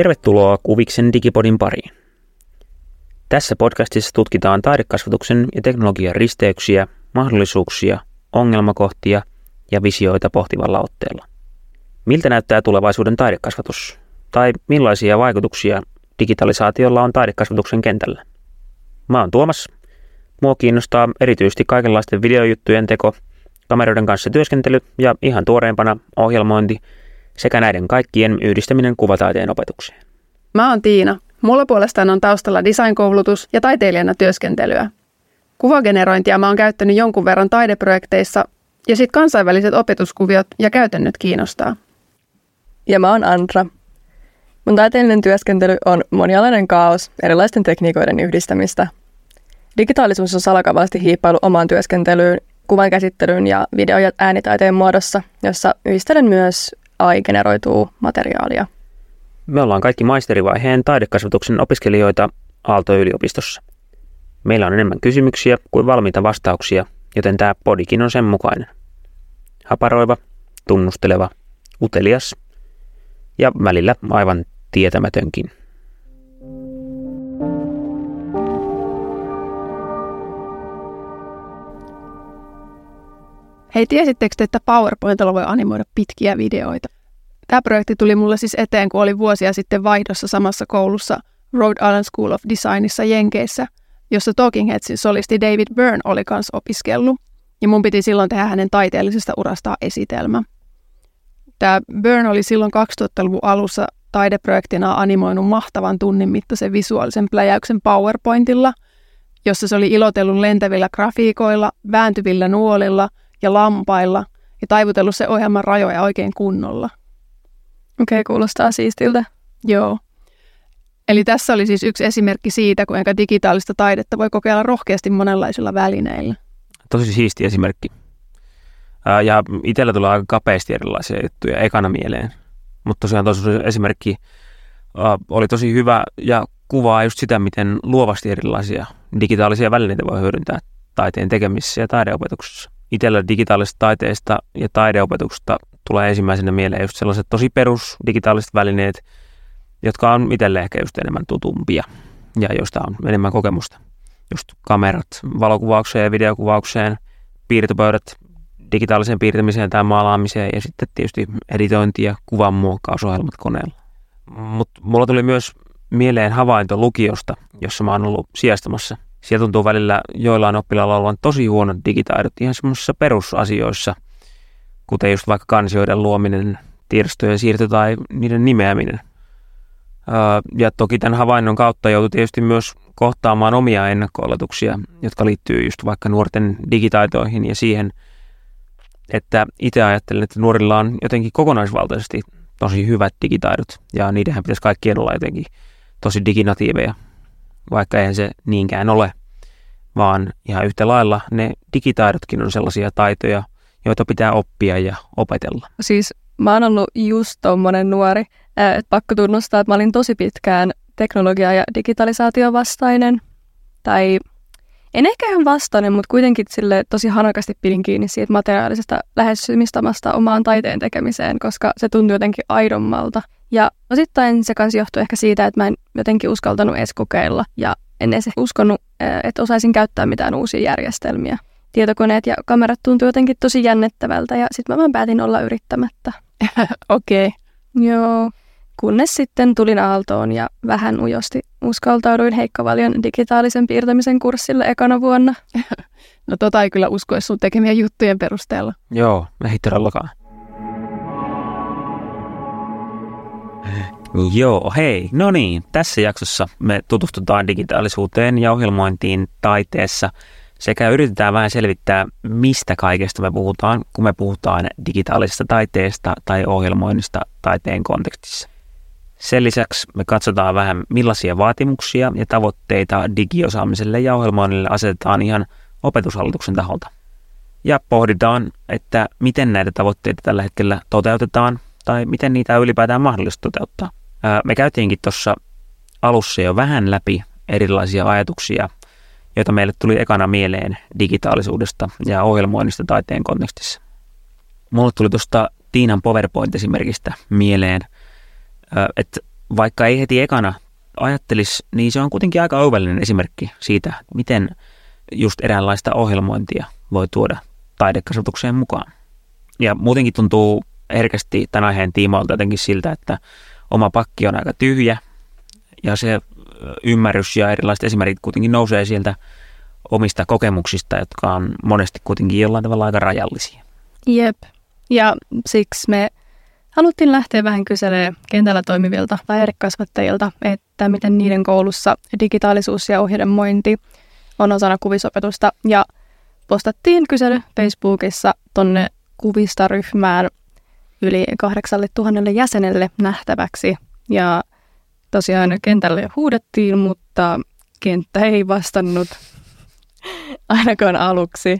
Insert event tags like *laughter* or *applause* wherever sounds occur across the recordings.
Tervetuloa Kuviksen Digipodin pariin. Tässä podcastissa tutkitaan taidekasvatuksen ja teknologian risteyksiä, mahdollisuuksia, ongelmakohtia ja visioita pohtivalla otteella. Miltä näyttää tulevaisuuden taidekasvatus? Tai millaisia vaikutuksia digitalisaatiolla on taidekasvatuksen kentällä? Mä oon Tuomas. Mua kiinnostaa erityisesti kaikenlaisten videojuttujen teko, kameroiden kanssa työskentely ja ihan tuoreempana ohjelmointi sekä näiden kaikkien yhdistäminen kuvataiteen opetukseen. Mä oon Tiina. Mulla puolestaan on taustalla designkoulutus ja taiteilijana työskentelyä. Kuvagenerointia mä oon käyttänyt jonkun verran taideprojekteissa ja sitten kansainväliset opetuskuviot ja käytännöt kiinnostaa. Ja mä oon Andra. Mun taiteellinen työskentely on monialainen kaos erilaisten tekniikoiden yhdistämistä. Digitaalisuus on salakavasti hiippailu omaan työskentelyyn, kuvan käsittelyyn ja video- ja äänitaiteen muodossa, jossa yhdistelen myös AI-generoituu materiaalia. Me ollaan kaikki maisterivaiheen taidekasvatuksen opiskelijoita Aalto-yliopistossa. Meillä on enemmän kysymyksiä kuin valmiita vastauksia, joten tämä podikin on sen mukainen. Haparoiva, tunnusteleva, utelias ja välillä aivan tietämätönkin. Hei, tiesittekö te, että PowerPointilla voi animoida pitkiä videoita? Tämä projekti tuli mulle siis eteen, kun oli vuosia sitten vaihdossa samassa koulussa Rhode Island School of Designissa Jenkeissä, jossa Talking Headsin solisti David Byrne oli kanssa opiskellut, ja mun piti silloin tehdä hänen taiteellisesta urastaan esitelmä. Tämä Byrne oli silloin 2000-luvun alussa taideprojektina animoinut mahtavan tunnin mittaisen visuaalisen pläjäyksen PowerPointilla, jossa se oli ilotellut lentävillä grafiikoilla, vääntyvillä nuolilla ja lampailla ja taivutellut se ohjelman rajoja oikein kunnolla. Okei, okay, kuulostaa siistiltä. Joo. Eli tässä oli siis yksi esimerkki siitä, kuinka digitaalista taidetta voi kokeilla rohkeasti monenlaisilla välineillä. Tosi siisti esimerkki. Ja itsellä tulee aika kapeasti erilaisia juttuja ekana mieleen. Mutta tosiaan tosi esimerkki oli tosi hyvä ja kuvaa just sitä, miten luovasti erilaisia digitaalisia välineitä voi hyödyntää taiteen tekemisessä ja taideopetuksessa. Itsellä digitaalisesta taiteesta ja taideopetuksesta tulee ensimmäisenä mieleen just sellaiset tosi perus digitaaliset välineet, jotka on itselle ehkä just enemmän tutumpia ja joista on enemmän kokemusta. Just kamerat valokuvaukseen ja videokuvaukseen, piirtopöydät digitaaliseen piirtämiseen tai maalaamiseen ja sitten tietysti editointi ja kuvan muokkausohjelmat koneella. Mutta mulla tuli myös mieleen havainto lukiosta, jossa mä oon ollut sijastamassa. Siellä tuntuu välillä joillain oppilailla olevan tosi huonot digitaidot ihan semmoisissa perusasioissa – kuten just vaikka kansioiden luominen, tiedostojen siirto tai niiden nimeäminen. Ja toki tämän havainnon kautta joutui tietysti myös kohtaamaan omia ennakko jotka liittyy just vaikka nuorten digitaitoihin ja siihen, että itse ajattelen, että nuorilla on jotenkin kokonaisvaltaisesti tosi hyvät digitaidot ja niidenhän pitäisi kaikkien olla jotenkin tosi diginatiiveja, vaikka eihän se niinkään ole, vaan ihan yhtä lailla ne digitaidotkin on sellaisia taitoja, joita pitää oppia ja opetella? Siis mä oon ollut just tommonen nuori, että pakko tunnustaa, että mä olin tosi pitkään teknologia- ja digitalisaatio vastainen. Tai en ehkä ihan vastainen, mutta kuitenkin sille tosi hanakasti pidin kiinni siitä materiaalisesta lähestymistamasta omaan taiteen tekemiseen, koska se tuntui jotenkin aidommalta. Ja osittain se kanssa johtui ehkä siitä, että mä en jotenkin uskaltanut edes kokeilla ja en edes uskonut, että osaisin käyttää mitään uusia järjestelmiä tietokoneet ja kamerat tuntui jotenkin tosi jännettävältä ja sitten mä vaan päätin olla yrittämättä. *laughs* Okei. Okay. Joo. Kunnes sitten tulin Aaltoon ja vähän ujosti uskaltauduin Heikkovalion digitaalisen piirtämisen kurssille ekana vuonna. *laughs* no tota ei kyllä usko sun tekemiä juttujen perusteella. Joo, ei todellakaan. Joo, hei. No niin, tässä jaksossa me tutustutaan digitaalisuuteen ja ohjelmointiin taiteessa – sekä yritetään vähän selvittää, mistä kaikesta me puhutaan, kun me puhutaan digitaalisesta taiteesta tai ohjelmoinnista taiteen kontekstissa. Sen lisäksi me katsotaan vähän, millaisia vaatimuksia ja tavoitteita digiosaamiselle ja ohjelmoinnille asetetaan ihan opetushallituksen taholta. Ja pohditaan, että miten näitä tavoitteita tällä hetkellä toteutetaan tai miten niitä on ylipäätään mahdollista toteuttaa. Me käytiinkin tuossa alussa jo vähän läpi erilaisia ajatuksia joita meille tuli ekana mieleen digitaalisuudesta ja ohjelmoinnista taiteen kontekstissa. Mulle tuli tuosta Tiinan PowerPoint-esimerkistä mieleen, että vaikka ei heti ekana ajattelisi, niin se on kuitenkin aika oivallinen esimerkki siitä, miten just eräänlaista ohjelmointia voi tuoda taidekasvatukseen mukaan. Ja muutenkin tuntuu herkästi tämän aiheen tiimoilta jotenkin siltä, että oma pakki on aika tyhjä ja se ymmärrys ja erilaiset esimerkit kuitenkin nousee sieltä omista kokemuksista, jotka on monesti kuitenkin jollain tavalla aika rajallisia. Jep. Ja siksi me haluttiin lähteä vähän kyselemään kentällä toimivilta taidekasvattajilta, että miten niiden koulussa digitaalisuus ja ohjelmointi on osana kuvisopetusta. Ja postattiin kysely Facebookissa tonne kuvista ryhmään yli 8000 jäsenelle nähtäväksi. Ja tosiaan kentälle huudettiin, mutta kenttä ei vastannut *laughs* ainakaan aluksi.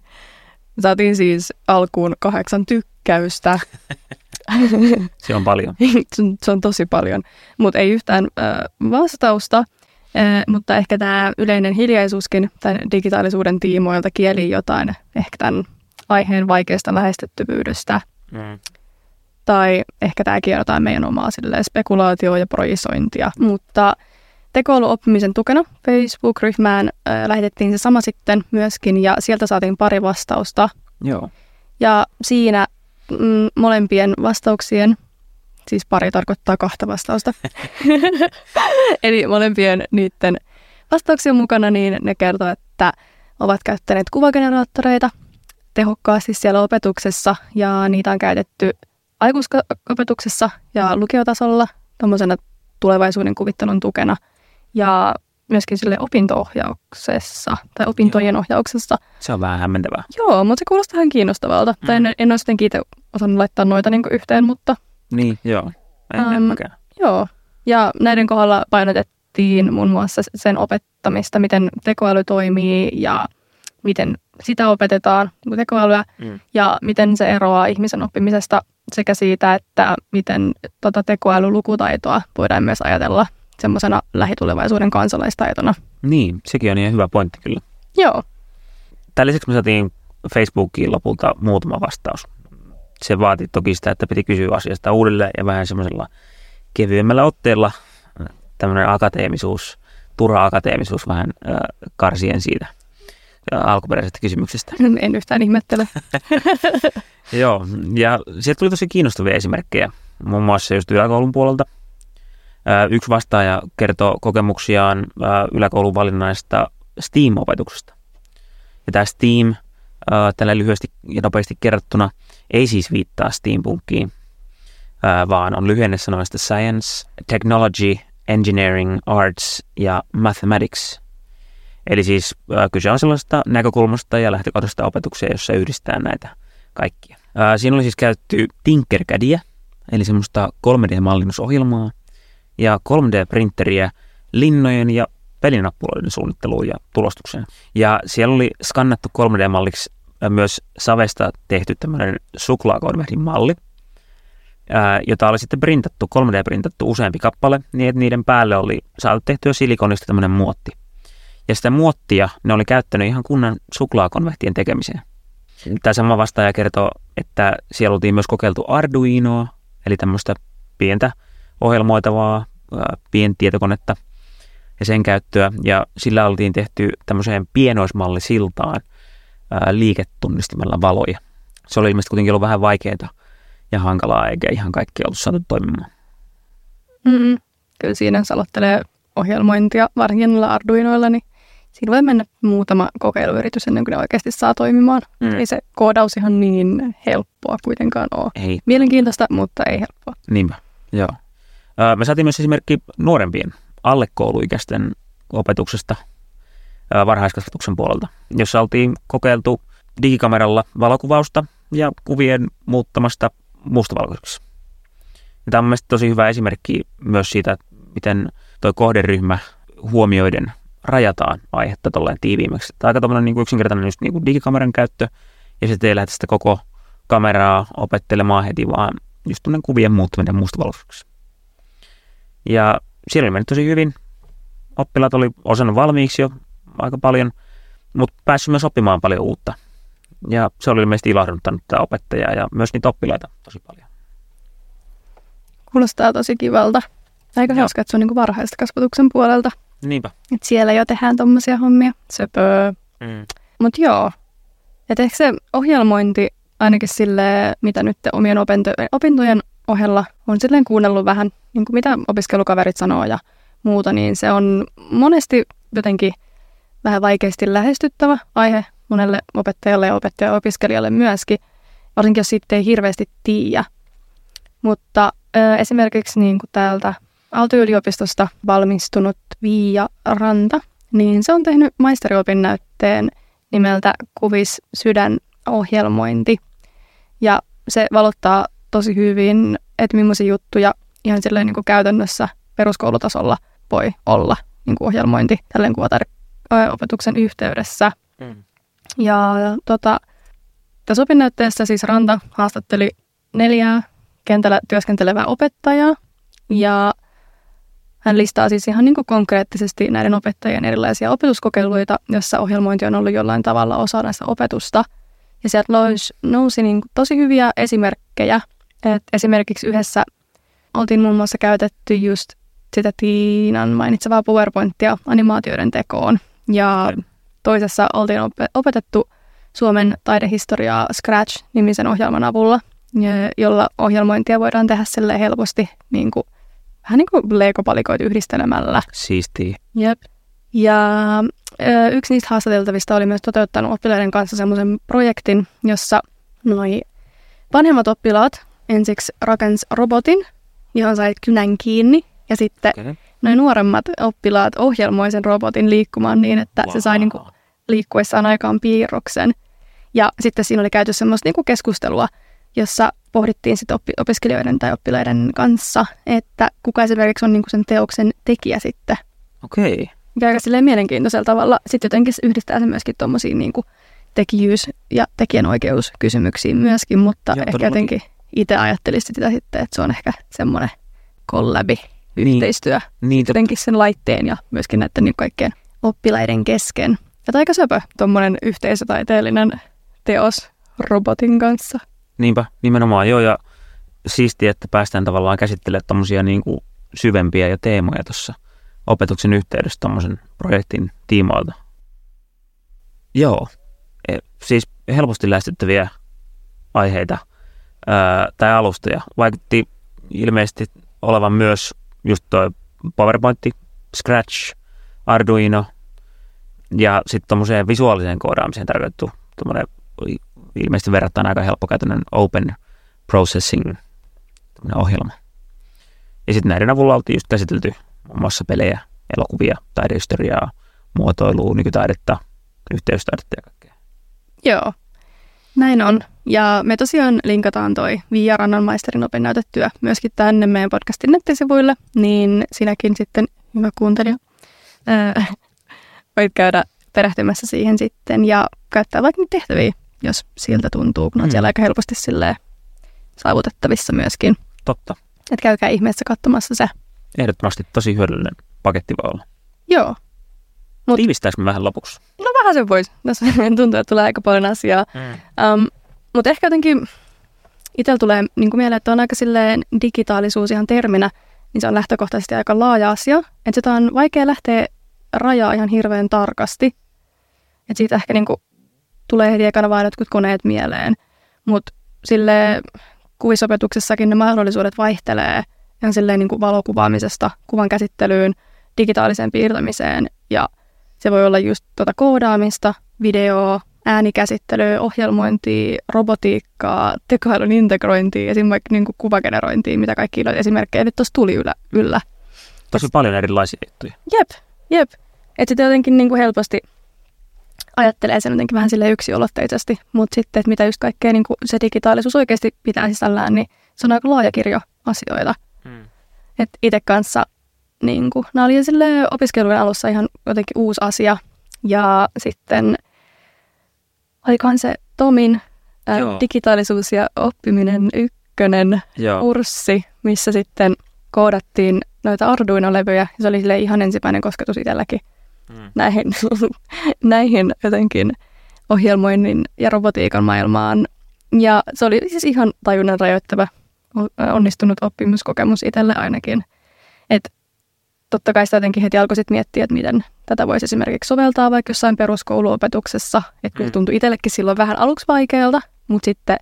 Saatiin siis alkuun kahdeksan tykkäystä. *laughs* *laughs* Se on paljon. *laughs* se on tosi paljon, mutta ei yhtään äh, vastausta. Mutta ehkä tämä yleinen hiljaisuuskin tämän digitaalisuuden tiimoilta kieli jotain ehkä tämän aiheen vaikeasta lähestyttävyydestä. Mm. Tai ehkä tämäkin jotain meidän omaa spekulaatioa ja projisointia. Mutta tekoälyoppimisen tukena Facebook-ryhmään äh, lähetettiin se sama sitten myöskin ja sieltä saatiin pari vastausta. Joo. Ja siinä mm, molempien vastauksien, siis pari tarkoittaa kahta vastausta, *laughs* eli molempien niiden vastauksien mukana, niin ne kertoo, että ovat käyttäneet kuvageneraattoreita tehokkaasti siellä opetuksessa ja niitä on käytetty aikuisopetuksessa ja lukiotasolla tuommoisena tulevaisuuden kuvittelun tukena ja myöskin sille opinto-ohjauksessa tai opintojen Joo. ohjauksessa. Se on vähän hämmentävää. Joo, mutta se kuulostaa ihan kiinnostavalta. Mm. Tai en, en olisi itse osannut laittaa noita niin yhteen, mutta... Niin, joo. En, um, en Joo, ja näiden kohdalla painotettiin muun muassa sen opettamista, miten tekoäly toimii ja miten sitä opetetaan, tekoälyä, mm. ja miten se eroaa ihmisen oppimisesta sekä siitä, että miten tota tekoälylukutaitoa voidaan myös ajatella semmoisena lähitulevaisuuden kansalaistaitona. Niin, sekin on ihan hyvä pointti kyllä. Joo. Tämän lisäksi me saatiin Facebookiin lopulta muutama vastaus. Se vaati toki sitä, että piti kysyä asiasta uudelleen ja vähän semmoisella kevyemmällä otteella tämmöinen akateemisuus, turha akateemisuus vähän äh, karsien siitä alkuperäisestä kysymyksestä. En yhtään ihmettele. *laughs* Joo, ja sieltä tuli tosi kiinnostavia esimerkkejä, muun muassa just yläkoulun puolelta – Yksi vastaaja kertoo kokemuksiaan yläkoulun valinnaista STEAM-opetuksesta. Ja tämä STEAM, tällä lyhyesti ja nopeasti kerrottuna, ei siis viittaa steampunkiin, vaan on lyhenne sanoista Science, Technology, Engineering, Arts ja Mathematics. Eli siis kyse on sellaisesta näkökulmasta ja lähtökohdasta opetuksia, jossa yhdistää näitä kaikkia. Siinä oli siis käytetty Tinkercadia, eli semmoista 3D-mallinnusohjelmaa, ja 3D-printeriä linnojen ja pelinappuloiden suunnitteluun ja tulostukseen. Ja siellä oli skannattu 3D-malliksi myös savesta tehty tämmöinen suklaakonvehdin malli, jota oli sitten printattu, 3D-printattu useampi kappale, niin että niiden päälle oli saatu tehtyä silikonista tämmöinen muotti. Ja sitä muottia ne oli käyttänyt ihan kunnan suklaakonvehtien tekemiseen. Tämä sama vastaaja kertoo, että siellä oltiin myös kokeiltu Arduinoa, eli tämmöistä pientä ohjelmoitavaa pientietokonetta ja sen käyttöä. Ja sillä oltiin tehty tämmöiseen pienoismallisiltaan liiketunnistimella valoja. Se oli ilmeisesti kuitenkin ollut vähän vaikeaa ja hankalaa, eikä ihan kaikki ollut saatu toimimaan. Mm-hmm. Kyllä siinä salottelee ohjelmointia, varsinkin noilla Arduinoilla, niin siinä voi mennä muutama kokeiluyritys ennen kuin ne oikeasti saa toimimaan. Mm. Ei se koodaus ihan niin helppoa kuitenkaan ole. Ei. Mielenkiintoista, mutta ei helppoa. Niinpä, joo. Me saatiin myös esimerkki nuorempien alle kouluikäisten opetuksesta varhaiskasvatuksen puolelta, jossa oltiin kokeiltu digikameralla valokuvausta ja kuvien muuttamasta mustavalkoiseksi. Ja tämä on mielestäni tosi hyvä esimerkki myös siitä, miten tuo kohderyhmä huomioiden rajataan aihetta tolleen tiiviimmäksi. Tämä on aika tuommoinen niin yksinkertainen just niin kuin digikameran käyttö, ja sitten ei lähdetä sitä koko kameraa opettelemaan heti, vaan just kuvien muuttuminen mustavalkoiseksi. Ja siellä oli mennyt tosi hyvin. Oppilaat oli osannut valmiiksi jo aika paljon, mutta päässyt myös oppimaan paljon uutta. Ja se oli ilmeisesti ilahduttanut tämä opettajaa ja myös niitä oppilaita tosi paljon. Kuulostaa tosi kivalta. Aika Joo. hauska, että se on niin varhaista kasvatuksen puolelta. Niinpä. Että siellä jo tehdään tommosia hommia. Söpöö. Mm. Mutta joo, että ehkä se ohjelmointi ainakin sille, mitä nyt omien opinto- opintojen ohella on silleen kuunnellut vähän, niin kuin mitä opiskelukaverit sanoo ja muuta, niin se on monesti jotenkin vähän vaikeasti lähestyttävä aihe monelle opettajalle ja opettaja-opiskelijalle myöskin, varsinkin jos siitä ei hirveästi tiedä. Mutta ö, esimerkiksi niin kuin täältä Aalto-yliopistosta valmistunut Viia Ranta, niin se on tehnyt maisteriopinnäytteen nimeltä Kuvis sydänohjelmointi. Ja se valottaa tosi hyvin, että millaisia juttuja ihan silleen niin kuin käytännössä peruskoulutasolla voi olla niin kuin ohjelmointi tälleen opetuksen yhteydessä. Mm. Ja tota, tässä opinnäytteessä siis Ranta haastatteli neljää kentällä työskentelevää opettajaa ja hän listaa siis ihan niin konkreettisesti näiden opettajien erilaisia opetuskokeiluita, jossa ohjelmointi on ollut jollain tavalla osa näistä opetusta. Ja sieltä nousi, nousi niin tosi hyviä esimerkkejä. Et esimerkiksi yhdessä oltiin muun muassa käytetty just sitä Tiinan mainitsevaa PowerPointia animaatioiden tekoon. Ja toisessa oltiin opetettu Suomen taidehistoriaa Scratch-nimisen ohjelman avulla, jolla ohjelmointia voidaan tehdä sille helposti niin kuin, vähän niin kuin leikopalikoita yhdistelemällä. Siistiä. Jep. Ja yksi niistä haastateltavista oli myös toteuttanut oppilaiden kanssa semmoisen projektin, jossa noi vanhemmat oppilaat ensiksi rakensi robotin, johon sai kynän kiinni, ja sitten Okay. Noin nuoremmat oppilaat ohjelmoi sen robotin liikkumaan niin, että wow. se sai niinku liikkuessaan aikaan piirroksen. Ja sitten siinä oli käyty semmoista niinku keskustelua, jossa pohdittiin sit oppi- opiskelijoiden tai oppilaiden kanssa, että kuka esimerkiksi on niinku sen teoksen tekijä sitten. Okei. Okay. Mikä aika silleen mielenkiintoisella tavalla sitten jotenkin se yhdistää se myöskin tuommoisiin niinku tekijyys- ja tekijänoikeuskysymyksiin myöskin, mutta Joo, ehkä todellakin. jotenkin itse ajattelisin sitä sitten, että se on ehkä semmoinen kollabi, Niin. Yhteistyö Niin, jotenkin sen laitteen ja myöskin näiden niin kaikkien oppilaiden kesken. Ja aika söpö tuommoinen yhteisötaiteellinen teos robotin kanssa. niinpä, nimenomaan joo. Ja siistiä, että päästään tavallaan käsittelemään tommosia niin kuin syvempiä ja teemoja tuossa opetuksen yhteydessä tuommoisen projektin tiimoilta. Joo, e, siis helposti lähestyttäviä aiheita ää, tai alustoja. Vaikutti ilmeisesti olevan myös just toi PowerPoint, Scratch, Arduino ja sitten tuommoiseen visuaaliseen koodaamiseen tarkoitettu tuommoinen ilmeisesti verrattain aika helppokäytöinen Open Processing ohjelma. Ja sitten näiden avulla oltiin just käsitelty muun muassa pelejä, elokuvia, taidehistoriaa, muotoilua, nykytaidetta, yhteystaidetta ja kaikkea. Joo, näin on. Ja me tosiaan linkataan toi Viia Rannan maisterin opinnäytetyö myöskin tänne meidän podcastin nettisivuille, niin sinäkin sitten, hyvä kuuntelija, ää, voit käydä perehtymässä siihen sitten ja käyttää vaikka niitä tehtäviä, jos siltä tuntuu, kun on Mm. siellä aika helposti silleen saavutettavissa myöskin. Totta. Että käykää ihmeessä katsomassa se. Ehdottomasti tosi hyödyllinen paketti voi olla. Joo. Mut- me vähän lopuksi? No vähän se voisi. Tässä *laughs* tuntuu, että tulee aika paljon asiaa. Mm. Um, mutta ehkä jotenkin itsellä tulee niin mieleen, että on aika silleen digitaalisuus ihan terminä, niin se on lähtökohtaisesti aika laaja asia. Että sitä on vaikea lähteä rajaa ihan hirveän tarkasti. Että siitä ehkä niin kuin tulee heti ekana vain jotkut koneet mieleen. Mutta sille kuvisopetuksessakin ne mahdollisuudet vaihtelee ihan silleen niin kuin valokuvaamisesta kuvan käsittelyyn, digitaaliseen piirtämiseen ja se voi olla just tuota koodaamista, videoa, äänikäsittelyä, ohjelmointia, robotiikkaa, tekoälyn integrointia, esimerkiksi niin kuin kuvagenerointia, mitä kaikki noita esimerkkejä nyt tuossa tuli yllä. yllä. Tosi paljon erilaisia juttuja. Jep, jep. Että sitten jotenkin niin kuin helposti ajattelee sen jotenkin vähän sille yksiollotteisesti, mutta sitten, että mitä just kaikkea niin kuin se digitaalisuus oikeasti pitää sisällään, niin se on aika laaja kirjo asioita. Mm. Et itse kanssa niin kuin, nämä oli sille opiskelujen alussa ihan jotenkin uusi asia. Ja sitten olikohan se Tomin ää, Joo. digitaalisuus ja oppiminen ykkönen Joo. kurssi, missä sitten koodattiin noita Arduino-levyjä. Se oli sille ihan ensimmäinen kosketus itselläkin Mm. näihin, *laughs* näihin jotenkin ohjelmoinnin ja robotiikan maailmaan. Ja se oli siis ihan tajunnan rajoittava onnistunut oppimiskokemus itselle ainakin. Et totta kai sitä jotenkin heti alkoi sit miettiä, että miten tätä voisi esimerkiksi soveltaa vaikka jossain peruskouluopetuksessa. Että kyllä Mm. tuntui itsellekin silloin vähän aluksi vaikealta, mutta sitten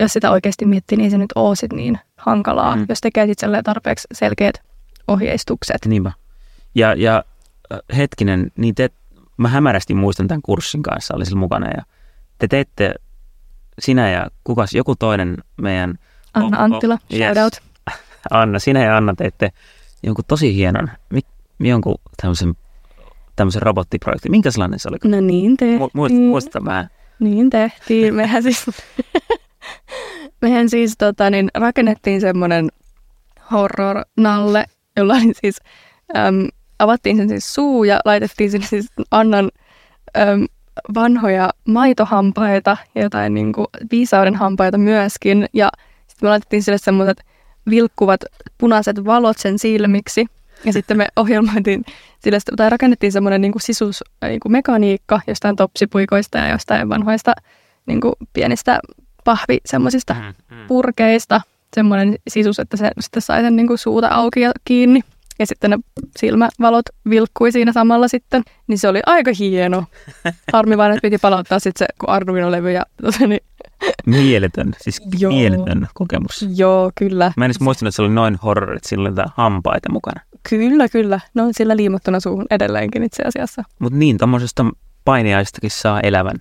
jos sitä oikeasti miettii, niin ei se nyt ole sit niin hankalaa, Mm. jos tekee sitten tarpeeksi selkeät ohjeistukset. Niinpä. Ja, ja hetkinen, niin te, mä hämärästi muistan tämän kurssin kanssa, oli sillä mukana ja te teette, sinä ja kukas, joku toinen meidän... Anna Oh, oh, Anttila, yes. shout out. *laughs* Anna, sinä ja Anna teitte jonkun tosi hienon, mi, jonkun tämmöisen, tämmöisen robottiprojektin. Minkä sellainen se oli? No niin tehtiin. Mu- Muista, muista vähän. Niin tehtiin. Mehän siis, *laughs* mehän siis tota, niin, rakennettiin semmoinen horror-nalle, jolla oli siis, äm, avattiin sen siis suu ja laitettiin sinne siis Annan äm, vanhoja maitohampaita ja jotain niin kuin, viisauden hampaita myöskin. Ja sitten me laitettiin sille semmoiset vilkkuvat punaiset valot sen silmiksi. Ja sitten me ohjelmoitiin sille, tai rakennettiin semmoinen niin sisus, niin kuin mekaniikka jostain topsipuikoista ja jostain vanhoista niin kuin pienistä pahvi semmoisista Mm, mm. purkeista. Semmoinen sisus, että se sitten sai sen niin kuin suuta auki ja kiinni. Ja sitten ne silmävalot vilkkui siinä samalla sitten. Niin se oli aika hieno. *laughs* Harmi vain, että piti palauttaa sitten se kun Arduino-levy ja tota, niin, *laughs* Mieletön, siis Joo. mieletön kokemus. Joo, kyllä. Mä en edes muistanut, että se oli noin horror, että sillä oli hampaita mukana. Kyllä, kyllä. Ne on sillä liimottuna suuhun edelleenkin itse asiassa. Mutta niin, tommosesta painiaistakin saa elävän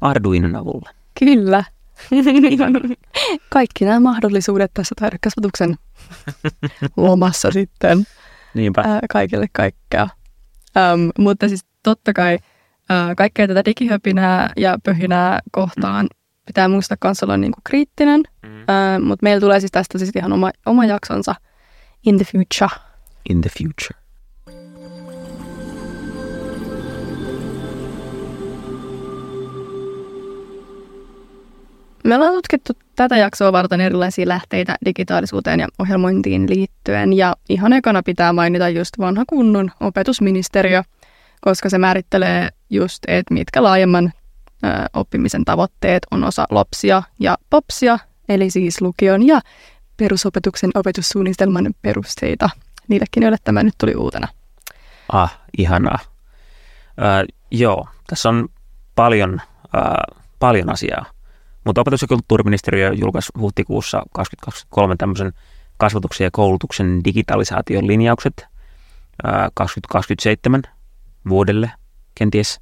Arduinon avulla. Kyllä. *laughs* Kaikki nämä mahdollisuudet tässä taidekasvatuksen *laughs* lomassa sitten Niinpä. ää, kaikille kaikkea. Äm, mutta siis totta kai ää, kaikkea tätä digihöpinää ja pöhinää kohtaan pitää muistaa kanssa olla niinku kriittinen. Mm. Ää, mutta meillä tulee siis tästä siis ihan oma, oma jaksonsa in the future. In the future. Me ollaan tutkittu tätä jaksoa varten erilaisia lähteitä digitaalisuuteen ja ohjelmointiin liittyen. Ja ihan ekana pitää mainita just vanha kunnon opetusministeriö, koska se määrittelee just, että mitkä laajemman oppimisen tavoitteet on osa LOPSia ja POPSia, eli siis lukion ja perusopetuksen opetussuunnitelman perusteita. Niillekin, joille tämä nyt tuli uutena. Ah, ihanaa. Äh, joo, tässä on paljon, äh, paljon asiaa. Mutta opetus- ja kulttuuriministeriö julkaisi huhtikuussa 2023 tämmöisen kasvatuksen ja koulutuksen digitalisaation linjaukset äh, 2027 vuodelle kenties.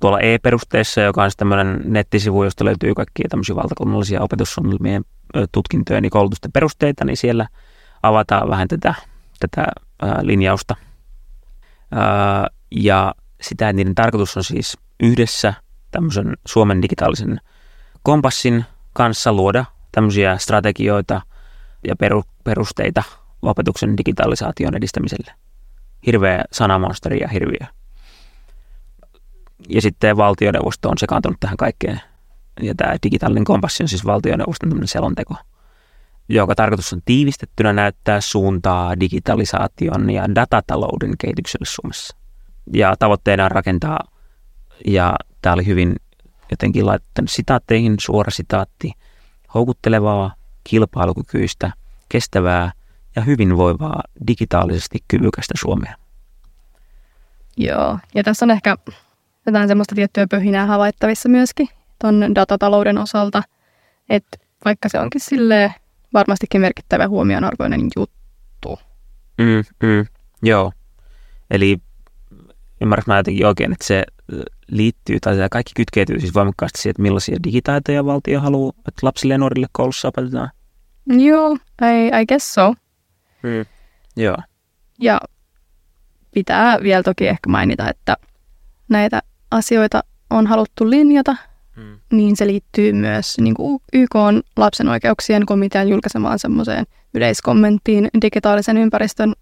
Tuolla e-perusteessa, joka on tämmöinen nettisivu, josta löytyy kaikkia tämmöisiä valtakunnallisia opetussuunnitelmien tutkintojen ja koulutusten perusteita, niin siellä avataan vähän tätä, tätä äh, linjausta. Äh, ja sitä, niiden tarkoitus on siis yhdessä tämmöisen Suomen digitaalisen kompassin kanssa luoda tämmöisiä strategioita ja peru, perusteita opetuksen digitalisaation edistämiselle. Hirveä sanamonsteri ja hirviö. Ja sitten valtioneuvosto on sekaantunut tähän kaikkeen. Ja tämä digitaalinen kompassi on siis valtioneuvoston tämmöinen selonteko, joka tarkoitus on tiivistettynä näyttää suuntaa digitalisaation ja datatalouden kehitykselle Suomessa. Ja tavoitteena on rakentaa, ja tämä oli hyvin jotenkin laittanut sitaatteihin, suora sitaatti, houkuttelevaa, kilpailukykyistä, kestävää ja hyvinvoivaa digitaalisesti kyvykästä Suomea. Joo, ja tässä on ehkä jotain semmoista tiettyä pöhinää havaittavissa myöskin tuon datatalouden osalta, että vaikka se onkin sille varmastikin merkittävä huomionarvoinen juttu. Mm, mm, joo. Eli ymmärrätkö mä jotenkin oikein, että se ö, liittyy, tai tämä kaikki kytkeytyy siis voimakkaasti siihen, että millaisia digitaitoja valtio haluaa, että lapsille ja nuorille koulussa opetetaan. Joo, I, I guess so. Mm. Joo. Ja pitää vielä toki ehkä mainita, että näitä asioita on haluttu linjata, Mm. niin se liittyy myös niin kuin YK on lapsen oikeuksien komitean julkaisemaan semmoiseen yleiskommenttiin digitaalisen ympäristön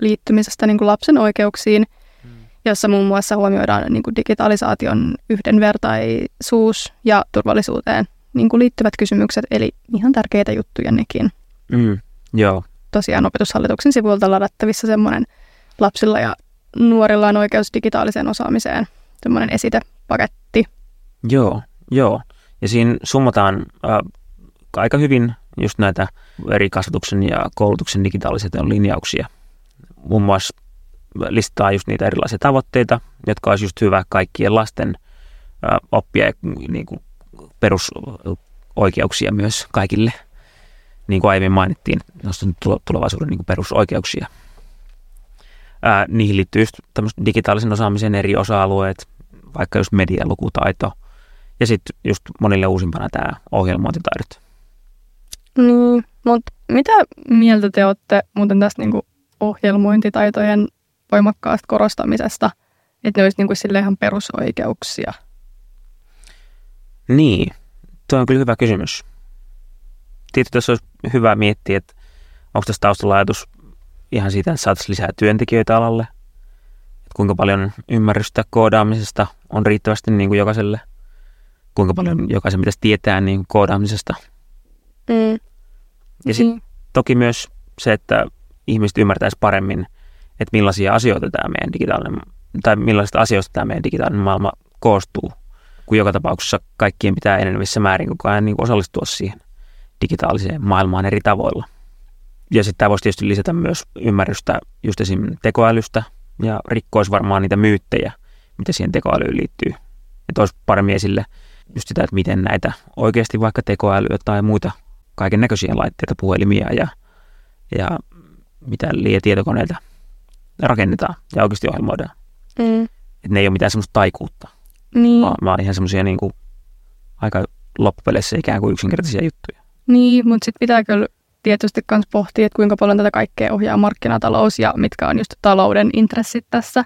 liittymisestä niin kuin lapsen oikeuksiin, Mm. jossa muun muassa huomioidaan niin kuin digitalisaation yhdenvertaisuus ja turvallisuuteen niin kuin liittyvät kysymykset, eli ihan tärkeitä juttuja nekin. Mm. Joo. Tosiaan opetushallituksen sivuilta ladattavissa semmoinen lapsilla ja nuorilla on oikeus digitaaliseen osaamiseen, semmoinen esitepaketti. Joo, joo. Ja siinä summataan äh, aika hyvin just näitä eri kasvatuksen ja koulutuksen digitaalisia linjauksia. Muun muassa listaa just niitä erilaisia tavoitteita, jotka olisi just hyvä kaikkien lasten oppia niin kuin perusoikeuksia myös kaikille. Niin kuin aiemmin mainittiin, tulevaisuuden niin kuin perusoikeuksia. Ää, niihin liittyy just digitaalisen osaamisen eri osa-alueet, vaikka just medialukutaito ja sitten just monille uusimpana tämä ohjelmointitaidot. Niin, mutta mitä mieltä te olette muuten tästä niinku ohjelmointitaitojen voimakkaasta korostamisesta, että ne olisi niinku sille ihan perusoikeuksia? Niin, tuo on kyllä hyvä kysymys. Tietysti tässä olisi hyvä miettiä, että onko tässä taustalla ajatus ihan siitä, että saataisiin lisää työntekijöitä alalle, että kuinka paljon ymmärrystä koodaamisesta on riittävästi niin kuin jokaiselle, kuinka paljon jokaisen pitäisi tietää niin kuin koodaamisesta. Mm. Ja sitten mm. toki myös se, että ihmiset ymmärtäisi paremmin, että millaisia asioita tämä meidän digitaalinen, tai millaisista asioista tämä meidän digitaalinen maailma koostuu, kun joka tapauksessa kaikkien pitää enenevissä määrin koko ajan niin osallistua siihen digitaaliseen maailmaan eri tavoilla. Ja sitten tämä voisi tietysti lisätä myös ymmärrystä just esim. tekoälystä ja rikkoisi varmaan niitä myyttejä, mitä siihen tekoälyyn liittyy. Että olisi paremmin esille just sitä, että miten näitä oikeasti vaikka tekoälyä tai muita kaiken näköisiä laitteita, puhelimia ja, ja mitä liian tietokoneita rakennetaan ja oikeasti ohjelmoidaan. Mm. Että ne ei ole mitään semmoista taikuutta, Niin, vaan, vaan ihan semmoisia niin kuin, aika loppupeleissä ikään kuin yksinkertaisia juttuja. niin mutta sitten pitää kyllä tietysti myös pohtia, että kuinka paljon tätä kaikkea ohjaa markkinatalous ja mitkä on just talouden intressit tässä.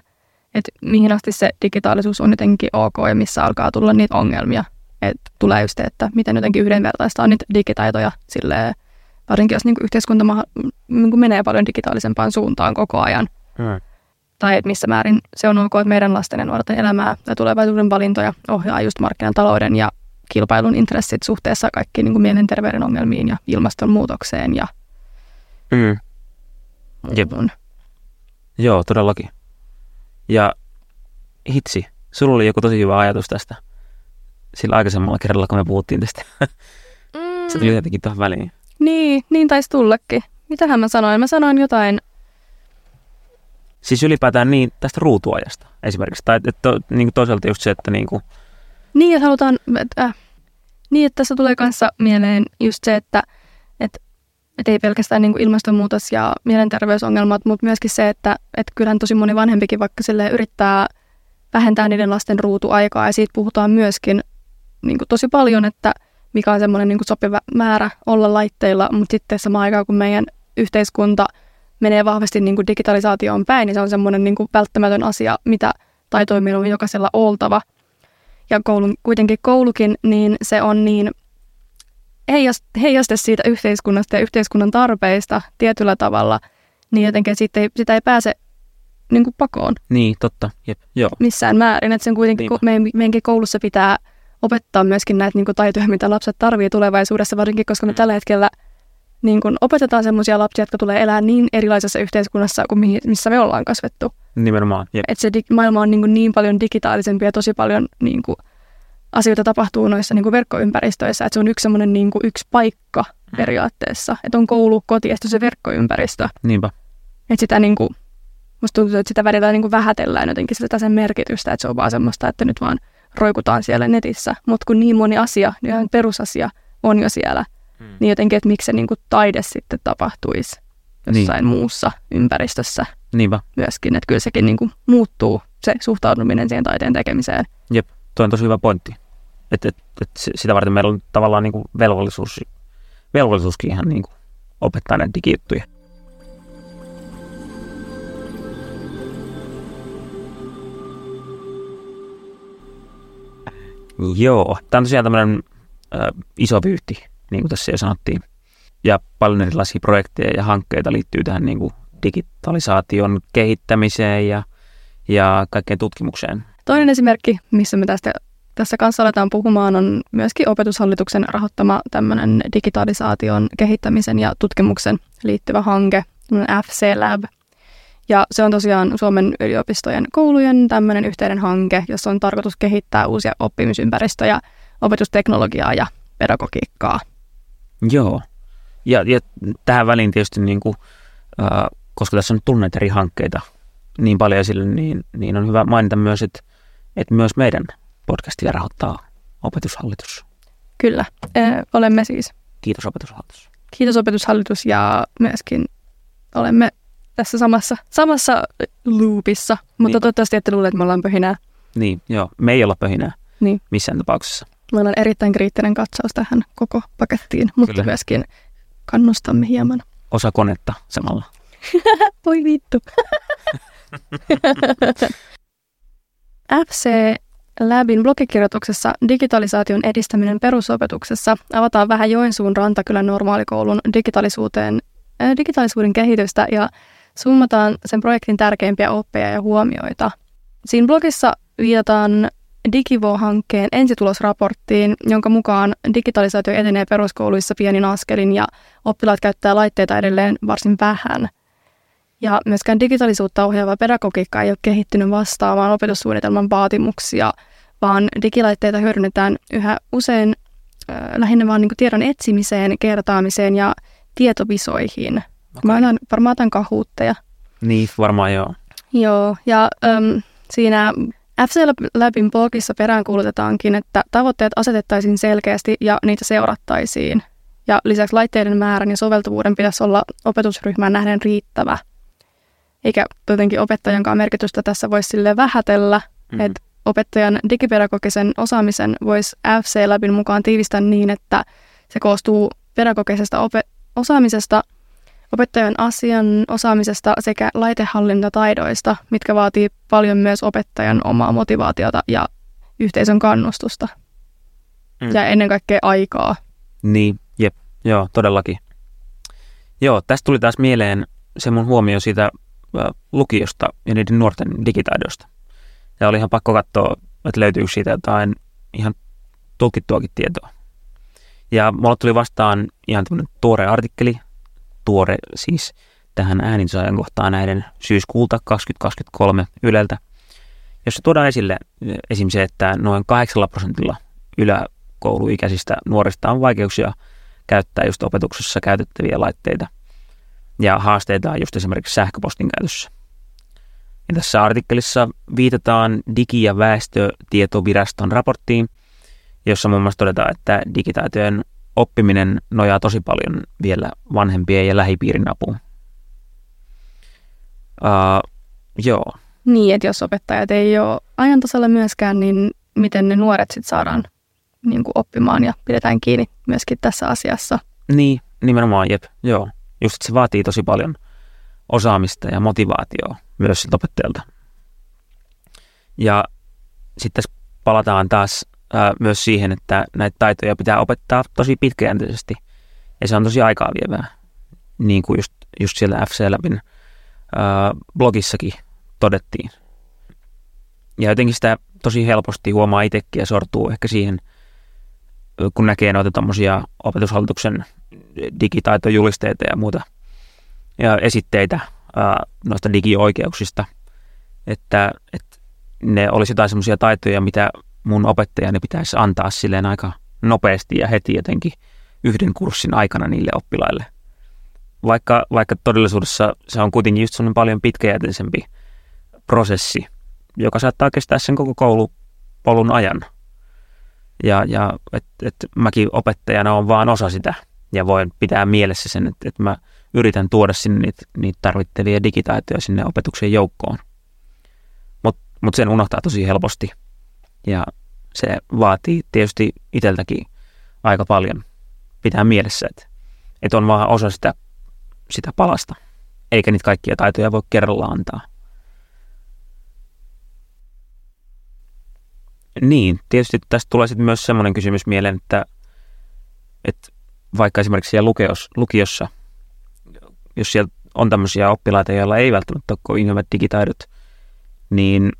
Että mihin asti se digitaalisuus on jotenkin ok ja missä alkaa tulla niitä ongelmia. Että tulee just, että miten jotenkin yhdenvertaista on niitä digitaitoja silleen, varsinkin jos niinku yhteiskunta maha, niinku menee paljon digitaalisempaan suuntaan koko ajan. Hmm. Tai että missä määrin se on ok, että meidän lasten ja nuorten elämää ja tulevaisuuden valintoja ohjaa just markkinatalouden ja kilpailun intressit suhteessa kaikkiin niin kuin mielenterveyden ongelmiin ja ilmastonmuutokseen ja Mm. Jep. Joo, todellakin. Ja hitsi, sulla oli joku tosi hyvä ajatus tästä sillä aikaisemmalla kerralla, kun me puhuttiin tästä. Se tuli jotenkin tuohon väliin. Niin, niin taisi tullakin. Mitähän mä sanoin? Mä sanoin jotain, Siis ylipäätään niin tästä ruutuajasta esimerkiksi. Tai että to, niin kuin toisaalta just se, että niin kuin, niin että halutaan, äh, niin että tässä tulee kanssa mieleen just se, että et, et ei pelkästään niin kuin ilmastonmuutos ja mielenterveysongelmat, mutta myöskin se, että et kyllähän tosi moni vanhempikin vaikka sille yrittää vähentää niiden lasten ruutuaikaa ja siitä puhutaan myöskin niin kuin tosi paljon, että mikä on semmoinen niin sopiva määrä olla laitteilla, mutta sitten samaan aikaan kun meidän yhteiskunta menee vahvasti niin kuin digitalisaatioon päin, niin se on semmoinen niin kuin välttämätön asia, mitä taitoja meillä on jokaisella oltava. Ja koulun, kuitenkin koulukin, niin se on niin heijast- heijaste siitä yhteiskunnasta ja yhteiskunnan tarpeista tietyllä tavalla, niin jotenkin siitä ei, sitä ei pääse niin kuin pakoon niin, totta, jep, joo. missään määrin. Että sen kuitenkin, kun meidän, meidänkin koulussa pitää opettaa myöskin näitä niin kuin taitoja, mitä lapset tarvii tulevaisuudessa, varsinkin koska me Mm. tällä hetkellä niin kuin opetetaan sellaisia lapsia, jotka tulee elää niin erilaisessa yhteiskunnassa kuin mihin, missä me ollaan kasvettu. Nimenomaan, jep. Että se dig- maailma on niin, niin paljon digitaalisempi ja tosi paljon niin kuin, asioita tapahtuu noissa niin verkkoympäristöissä, että se on yksi semmoinen niin kuin, yksi paikka Mm. periaatteessa. Että on koulu, koti ja se verkkoympäristö. Niinpä. Että sitä niin kuin, musta tuntuu, että sitä välillä niin vähätellään jotenkin sitä sen merkitystä, että se on vaan semmoista, että nyt vaan roikutaan siellä netissä. Mutta kun niin moni asia, niin ihan perusasia on jo siellä, Mm. niin jotenkin, että miksi se niin kuin taide sitten tapahtuisi jossain niin. muussa ympäristössä Niinpä. myöskin. Että kyllä sekin niin kuin muuttuu, se suhtautuminen siihen taiteen tekemiseen. Tuo on tosi hyvä pointti. Että et, et se- sitä varten meillä on tavallaan niin kuin velvollisuus, velvollisuuskin ihan niin kuin opettaa näitä digijuttuja. Joo, tämä on tosiaan tämmöinen äh, iso vyyhti, niin kuin tässä jo sanottiin. Ja paljon erilaisia projekteja ja hankkeita liittyy tähän niin kuin digitalisaation kehittämiseen ja, ja kaikkeen tutkimukseen. Toinen esimerkki, missä me tästä, tässä kanssa aletaan puhumaan, on myöskin opetushallituksen rahoittama tämmöinen digitalisaation kehittämisen ja tutkimuksen liittyvä hanke, FC Lab. Ja se on tosiaan Suomen yliopistojen koulujen tämmöinen yhteinen hanke, jossa on tarkoitus kehittää uusia oppimisympäristöjä, opetusteknologiaa ja pedagogiikkaa. Joo. Ja, ja tähän väliin tietysti, niin kuin, äh, koska tässä on tullut näitä eri hankkeita niin paljon esille, niin, niin on hyvä mainita myös, että, että myös meidän podcastia rahoittaa opetushallitus. Kyllä, ö, olemme siis. Kiitos opetushallitus. Kiitos opetushallitus ja myöskin olemme tässä samassa, samassa loopissa, mutta Niin. toivottavasti ette luule, että me ollaan pöhinää. Niin, joo, me ei olla pöhinää Niin. missään tapauksessa. Meillä on erittäin kriittinen katsaus tähän koko pakettiin, mutta Kyllä. myöskin kannustamme hieman. Osa konetta samalla. *laughs* Voi vittu. *laughs* FC Labin blogikirjoituksessa Digitalisaation edistäminen perusopetuksessa avataan vähän Joensuun Rantakylän normaalikoulun digitaalisuuteen, äh, digitaalisuuden kehitystä ja summataan sen projektin tärkeimpiä oppeja ja huomioita. Siinä blogissa viitataan Digivo-hankkeen ensitulosraporttiin, jonka mukaan digitalisaatio etenee peruskouluissa pienin askelin ja oppilaat käyttää laitteita edelleen varsin vähän – ja myöskään digitaalisuutta ohjaava pedagogiikka ei ole kehittynyt vastaamaan opetussuunnitelman vaatimuksia, vaan digilaitteita hyödynnetään yhä usein äh, lähinnä vain niin tiedon etsimiseen, kertaamiseen ja tietovisoihin. Okay. Mä otan varmaan otan kahuutteja. Niin, varmaan joo. Joo, ja äm, siinä FC Labin blogissa peräänkuulutetaankin, että tavoitteet asetettaisiin selkeästi ja niitä seurattaisiin. Ja lisäksi laitteiden määrän ja soveltuvuuden pitäisi olla opetusryhmään nähden riittävä. Eikä jotenkin opettajankaan merkitystä tässä voisi sille vähätellä, Mhm. mm-hmm. että opettajan digipedagogisen osaamisen voisi FC Labin mukaan tiivistää niin, että se koostuu pedagogisesta ope- osaamisesta, opettajan asian osaamisesta sekä laitehallintataidoista, mitkä vaatii paljon myös opettajan omaa motivaatiota ja yhteisön kannustusta. Mm. Ja ennen kaikkea aikaa. Niin, jep, joo, todellakin. Joo, tästä tuli taas mieleen se mun huomio siitä äh, lukiosta ja niiden nuorten digitaidosta. Ja oli ihan pakko katsoa, että löytyykö siitä jotain ihan tulkittuakin tietoa. Ja mulla tuli vastaan ihan tämmöinen tuore artikkeli, tuore siis tähän ääninsajankohtaan näiden syyskuulta 2023 Yleltä, jossa tuodaan esille esim. se, että noin 8 prosentilla yläkouluikäisistä nuorista on vaikeuksia käyttää just opetuksessa käytettäviä laitteita ja haasteita just esimerkiksi sähköpostin käytössä. Ja tässä artikkelissa viitataan Digi- ja väestötietoviraston raporttiin, jossa muun muassa todetaan, että digitaitojen oppiminen nojaa tosi paljon vielä vanhempien ja lähipiirin apuun. Uh, joo, Niin, että jos opettajat ei ole ajan tasalla myöskään, niin miten ne nuoret sitten saadaan niin kuin oppimaan ja pidetään kiinni myöskin tässä asiassa. niin, nimenomaan, jep, joo. Just, että se vaatii tosi paljon osaamista ja motivaatioa myös siltä opettajalta. Ja sitten tässä palataan taas ää, myös siihen, että näitä taitoja pitää opettaa tosi pitkäjänteisesti. Ja se on tosi aikaa vievää, niin kuin just, just siellä FC Labin ää, blogissakin todettiin. Ja jotenkin sitä tosi helposti huomaa itsekin ja sortuu ehkä siihen, kun näkee noita tommosia opetushallituksen digitaitojulisteita ja muuta ja esitteitä ää, noista digioikeuksista, että, että ne olisi jotain semmoisia taitoja, mitä mun opettajani pitäisi antaa silleen aika nopeasti ja heti jotenkin yhden kurssin aikana niille oppilaille. Vaikka, vaikka todellisuudessa se on kuitenkin just semmoinen paljon pitkäjänteisempi prosessi, joka saattaa kestää sen koko koulupolun ajan. Ja, ja et, et mäkin opettajana on vaan osa sitä ja voin pitää mielessä sen, että, että mä yritän tuoda sinne niitä, niitä tarvittavia digitaitoja sinne opetuksen joukkoon. Mutta mut sen unohtaa tosi helposti ja se vaatii tietysti itseltäkin aika paljon pitää mielessä, että, että on vaan osa sitä, sitä palasta, eikä niitä kaikkia taitoja voi kerralla antaa. Niin, tietysti tästä tulee sitten myös semmoinen kysymys mieleen, että, että vaikka esimerkiksi siellä lukiossa, lukiossa, jos siellä on tämmöisiä oppilaita, joilla ei välttämättä ole kovin hyvät digitaidot, niin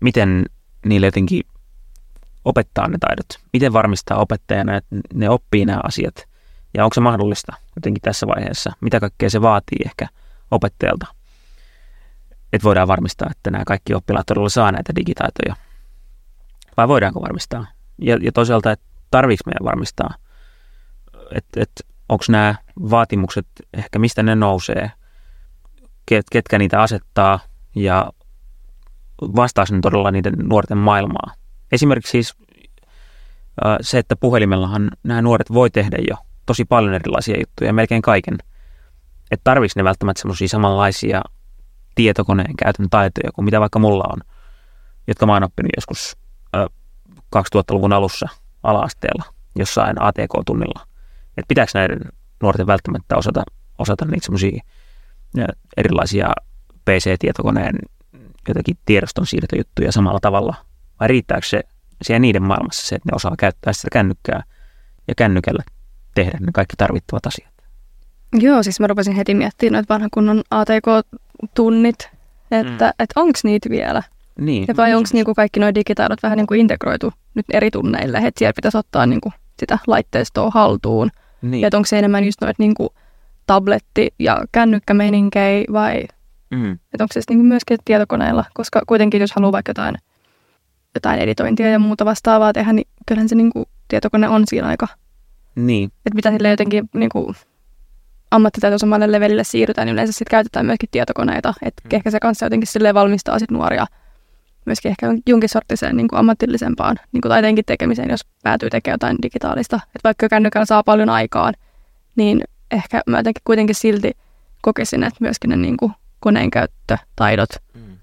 miten niille jotenkin opettaa ne taidot? Miten varmistaa opettajana, että ne oppii nämä asiat? Ja onko se mahdollista jotenkin tässä vaiheessa? Mitä kaikkea se vaatii ehkä opettajalta? Että voidaan varmistaa, että nämä kaikki oppilaat todella saa näitä digitaitoja. Vai voidaanko varmistaa? Ja, ja toisaalta, että tarviiko meidän varmistaa, että, että onko nämä vaatimukset, ehkä mistä ne nousee, ket, ketkä niitä asettaa ja vastaako ne todella niiden nuorten maailmaa. Esimerkiksi siis se, että puhelimellahan nämä nuoret voi tehdä jo tosi paljon erilaisia juttuja, melkein kaiken. Että tarvitsisi ne välttämättä semmoisia samanlaisia tietokoneen käytön taitoja kuin mitä vaikka mulla on, jotka mä oon oppinut joskus 2000-luvun alussa ala-asteella jossain ATK-tunnilla. Että pitääkö näiden nuorten välttämättä osata, osata niitä semmoisia erilaisia PC-tietokoneen jotenkin tiedoston siirtojuttuja samalla tavalla, vai riittääkö se siellä niiden maailmassa se, että ne osaa käyttää sitä kännykkää ja kännykällä tehdä ne kaikki tarvittavat asiat? Joo, siis mä rupesin heti miettimään noita vanhan kunnon ATK-tunnit, että mm. et onko niitä vielä? Niin. Ja vai onko niinku kaikki nuo digitaidot vähän niinku integroitu nyt eri tunneille, että siellä pitäisi ottaa niinku sitä laitteistoa haltuun. Niin. Että onko se enemmän just noita niinku tabletti- ja kännykkämeninkejä vai mm. että onko se niinku myöskin tietokoneilla, koska kuitenkin jos haluaa vaikka jotain, jotain editointia ja muuta vastaavaa tehdä, niin kyllähän se niinku tietokone on siinä aika. Niin. Että mitä sille jotenkin niinku ammattitaitoisemmalle levelille siirrytään, niin yleensä sitten käytetään myöskin tietokoneita. Että mm. ehkä se kanssa jotenkin silleen valmistaa sit nuoria myöskin ehkä jonkin sorttiseen niin kuin ammatillisempaan niin kuin taiteenkin tekemiseen, jos päätyy tekemään jotain digitaalista. Että vaikka kännykällä saa paljon aikaan, niin ehkä mä jotenkin kuitenkin silti kokisin, että myöskin ne niin kuin koneen käyttötaidot mm.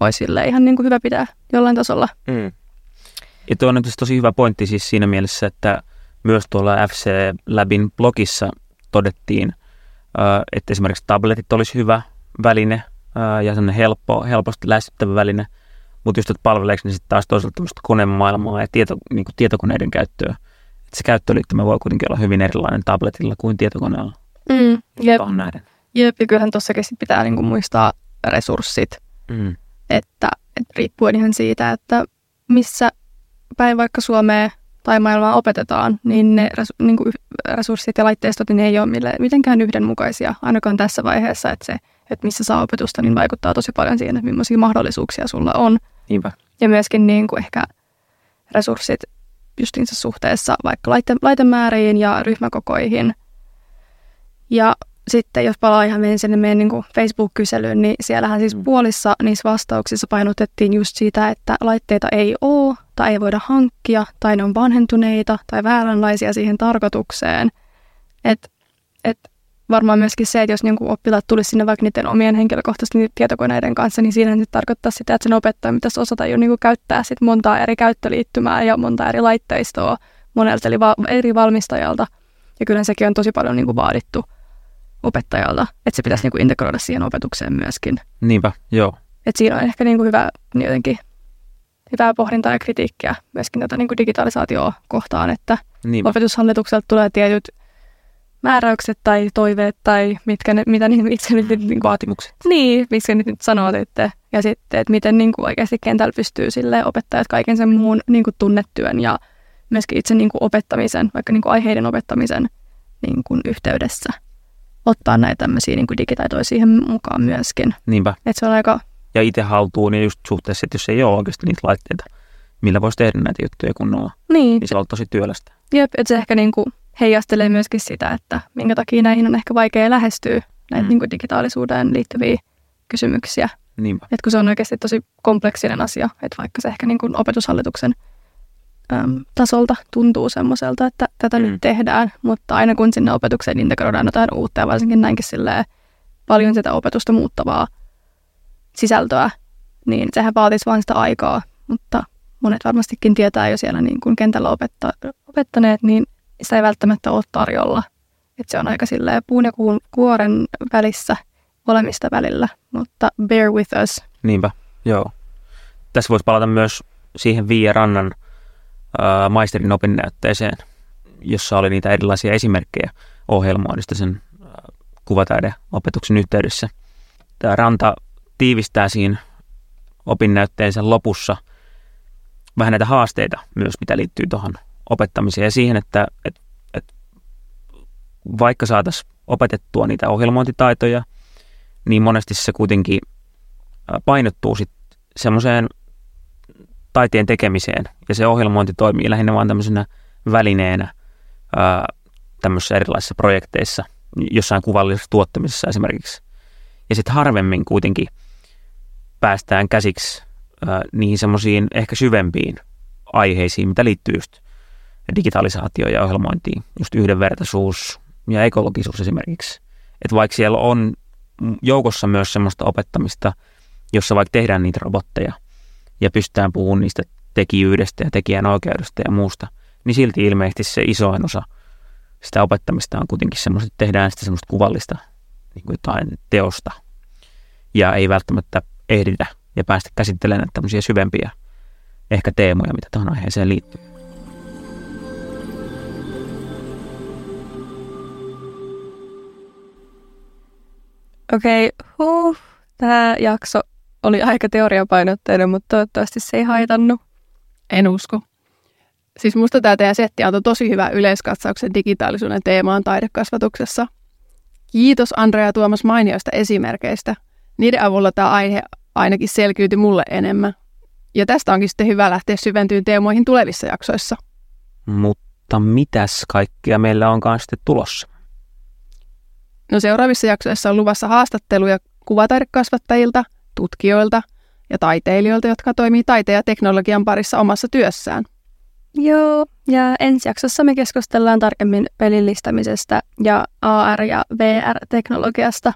olisi ihan niin kuin hyvä pitää jollain tasolla. Mm. Ja tuo on nyt tosi hyvä pointti siis siinä mielessä, että myös tuolla FC Labin blogissa todettiin, että esimerkiksi tabletit olisi hyvä väline ja sellainen helppo, helposti lähestyttävä väline – mutta just, että palveleeko ne sitten taas toisaalta tämmöistä konemaailmaa ja tieto, niin kuin tietokoneiden käyttöä. Että se käyttöliittymä voi kuitenkin olla hyvin erilainen tabletilla kuin tietokoneella. Mm, jep. Näiden. Jep, ja kyllähän tuossakin pitää niin kuin muistaa resurssit, mm. että, että riippuen ihan siitä, että missä päin vaikka Suomea tai maailmaa opetetaan, niin ne niin kuin resurssit ja laitteistot niin ne ei ole mitenkään yhdenmukaisia, ainakaan tässä vaiheessa, että se että missä saa opetusta, niin vaikuttaa tosi paljon siihen, että millaisia mahdollisuuksia sulla on. Niinpä. Ja myöskin niin kuin ehkä resurssit justiinsa suhteessa vaikka laite, laitemääriin ja ryhmäkokoihin. Ja sitten jos palaa ihan meidän sinne meidän niin Facebook-kyselyyn, niin siellähän siis mm. puolissa niissä vastauksissa painotettiin just sitä, että laitteita ei ole tai ei voida hankkia tai ne on vanhentuneita tai vääränlaisia siihen tarkoitukseen. Että et varmaan myöskin se, että jos niin oppilaat tulisi sinne vaikka niiden omien henkilökohtaisten tietokoneiden kanssa, niin siinä nyt tarkoittaa sitä, että sen opettaja pitäisi osata jo niin käyttää sit montaa eri käyttöliittymää ja monta eri laitteistoa monelta eli va- eri valmistajalta. Ja kyllä sekin on tosi paljon niin vaadittu opettajalta, että se pitäisi niin integroida siihen opetukseen myöskin. Niinpä, joo. Et siinä on ehkä niin hyvä niin jotenkin hyvää pohdintaa ja kritiikkiä myöskin tätä niin digitalisaatioa kohtaan, että Niinpä. opetushallitukselta tulee tietyt määräykset tai toiveet tai mitkä ne, mitä niin itse nyt... Niin Vaatimukset. Niin, miksi nyt sanoo sitten. Ja sitten, että miten niin kuin oikeasti kentällä pystyy sille opettajat kaiken sen muun niin kuin tunnetyön ja myöskin itse niin kuin opettamisen, vaikka niin kuin aiheiden opettamisen niin kuin yhteydessä ottaa näitä tämmöisiä niin kuin digitaitoja siihen mukaan myöskin. Niinpä. Että se on aika... Ja itse haltuun, niin just suhteessa, että jos ei ole oikeasti niitä laitteita, millä voisi tehdä näitä juttuja kunnolla, niin, niin se on tosi työlästä. Jep, että se ehkä niin kuin heijastelee myöskin sitä, että minkä takia näihin on ehkä vaikea lähestyä näitä mm. niin kuin digitaalisuuteen liittyviä kysymyksiä. Niinpä. Et kun se on oikeasti tosi kompleksinen asia, että vaikka se ehkä niin kuin opetushallituksen äm, tasolta tuntuu semmoiselta, että tätä mm. nyt tehdään, mutta aina kun sinne opetukseen integroidaan jotain uutta ja varsinkin näinkin silleen paljon sitä opetusta muuttavaa sisältöä, niin sehän vaatisi vain sitä aikaa, mutta monet varmastikin tietää jo siellä niin kuin kentällä opetta, opettaneet, niin sitä ei välttämättä ole tarjolla. Et se on aika silleen puun ja kuun, kuoren välissä olemista välillä, mutta bear with us. Niinpä, joo. Tässä voisi palata myös siihen Viia Rannan maisterin opinnäytteeseen, jossa oli niitä erilaisia esimerkkejä ohjelmoinnista sen äh, kuvataideopetuksen yhteydessä. Tämä Ranta tiivistää siinä opinnäytteensä lopussa vähän näitä haasteita myös, mitä liittyy tuohon opettamiseen ja siihen, että, että, että vaikka saataisiin opetettua niitä ohjelmointitaitoja, niin monesti se kuitenkin painottuu sitten semmoiseen taiteen tekemiseen ja se ohjelmointi toimii lähinnä vain tämmöisenä välineenä ää, tämmöisissä erilaisissa projekteissa, jossain kuvallisessa tuottamisessa esimerkiksi. Ja sitten harvemmin kuitenkin päästään käsiksi äh, niihin semmoisiin ehkä syvempiin aiheisiin, mitä liittyy just digitalisaatioon ja ohjelmointiin, just yhdenvertaisuus ja ekologisuus esimerkiksi. Että vaikka siellä on joukossa myös semmoista opettamista, jossa vaikka tehdään niitä robotteja ja pystytään puhumaan niistä tekijyydestä ja tekijän oikeudesta ja muusta, niin silti ilmeisesti se isoin osa sitä opettamista on kuitenkin semmoista, että tehdään sitä semmoista kuvallista niin kuin jotain teosta ja ei välttämättä ehditä ja päästä käsittelemään tämmöisiä syvempiä ehkä teemoja, mitä tähän aiheeseen liittyy. Okei, okay, huh. Tämä jakso oli aika teoriapainotteinen, mutta toivottavasti se ei haitannut. En usko. Siis musta tämä teidän setti antoi tosi hyvä yleiskatsauksen digitaalisuuden teemaan taidekasvatuksessa. Kiitos Andrea ja Tuomas mainioista esimerkkeistä. Niiden avulla tämä aihe ainakin selkiytyi mulle enemmän. Ja tästä onkin sitten hyvä lähteä syventyyn teemoihin tulevissa jaksoissa. Mutta mitäs kaikkea meillä onkaan sitten tulossa? No seuraavissa jaksoissa on luvassa haastatteluja kuvataidekasvattajilta, tutkijoilta ja taiteilijoilta, jotka toimii taiteen ja teknologian parissa omassa työssään. Joo, ja ensi jaksossa me keskustellaan tarkemmin pelillistämisestä ja AR- ja VR-teknologiasta.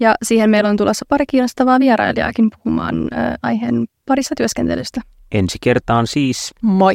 Ja siihen meillä on tulossa pari kiinnostavaa vierailijaakin puhumaan äh, aiheen parissa työskentelystä. Ensi kertaan siis. Moi!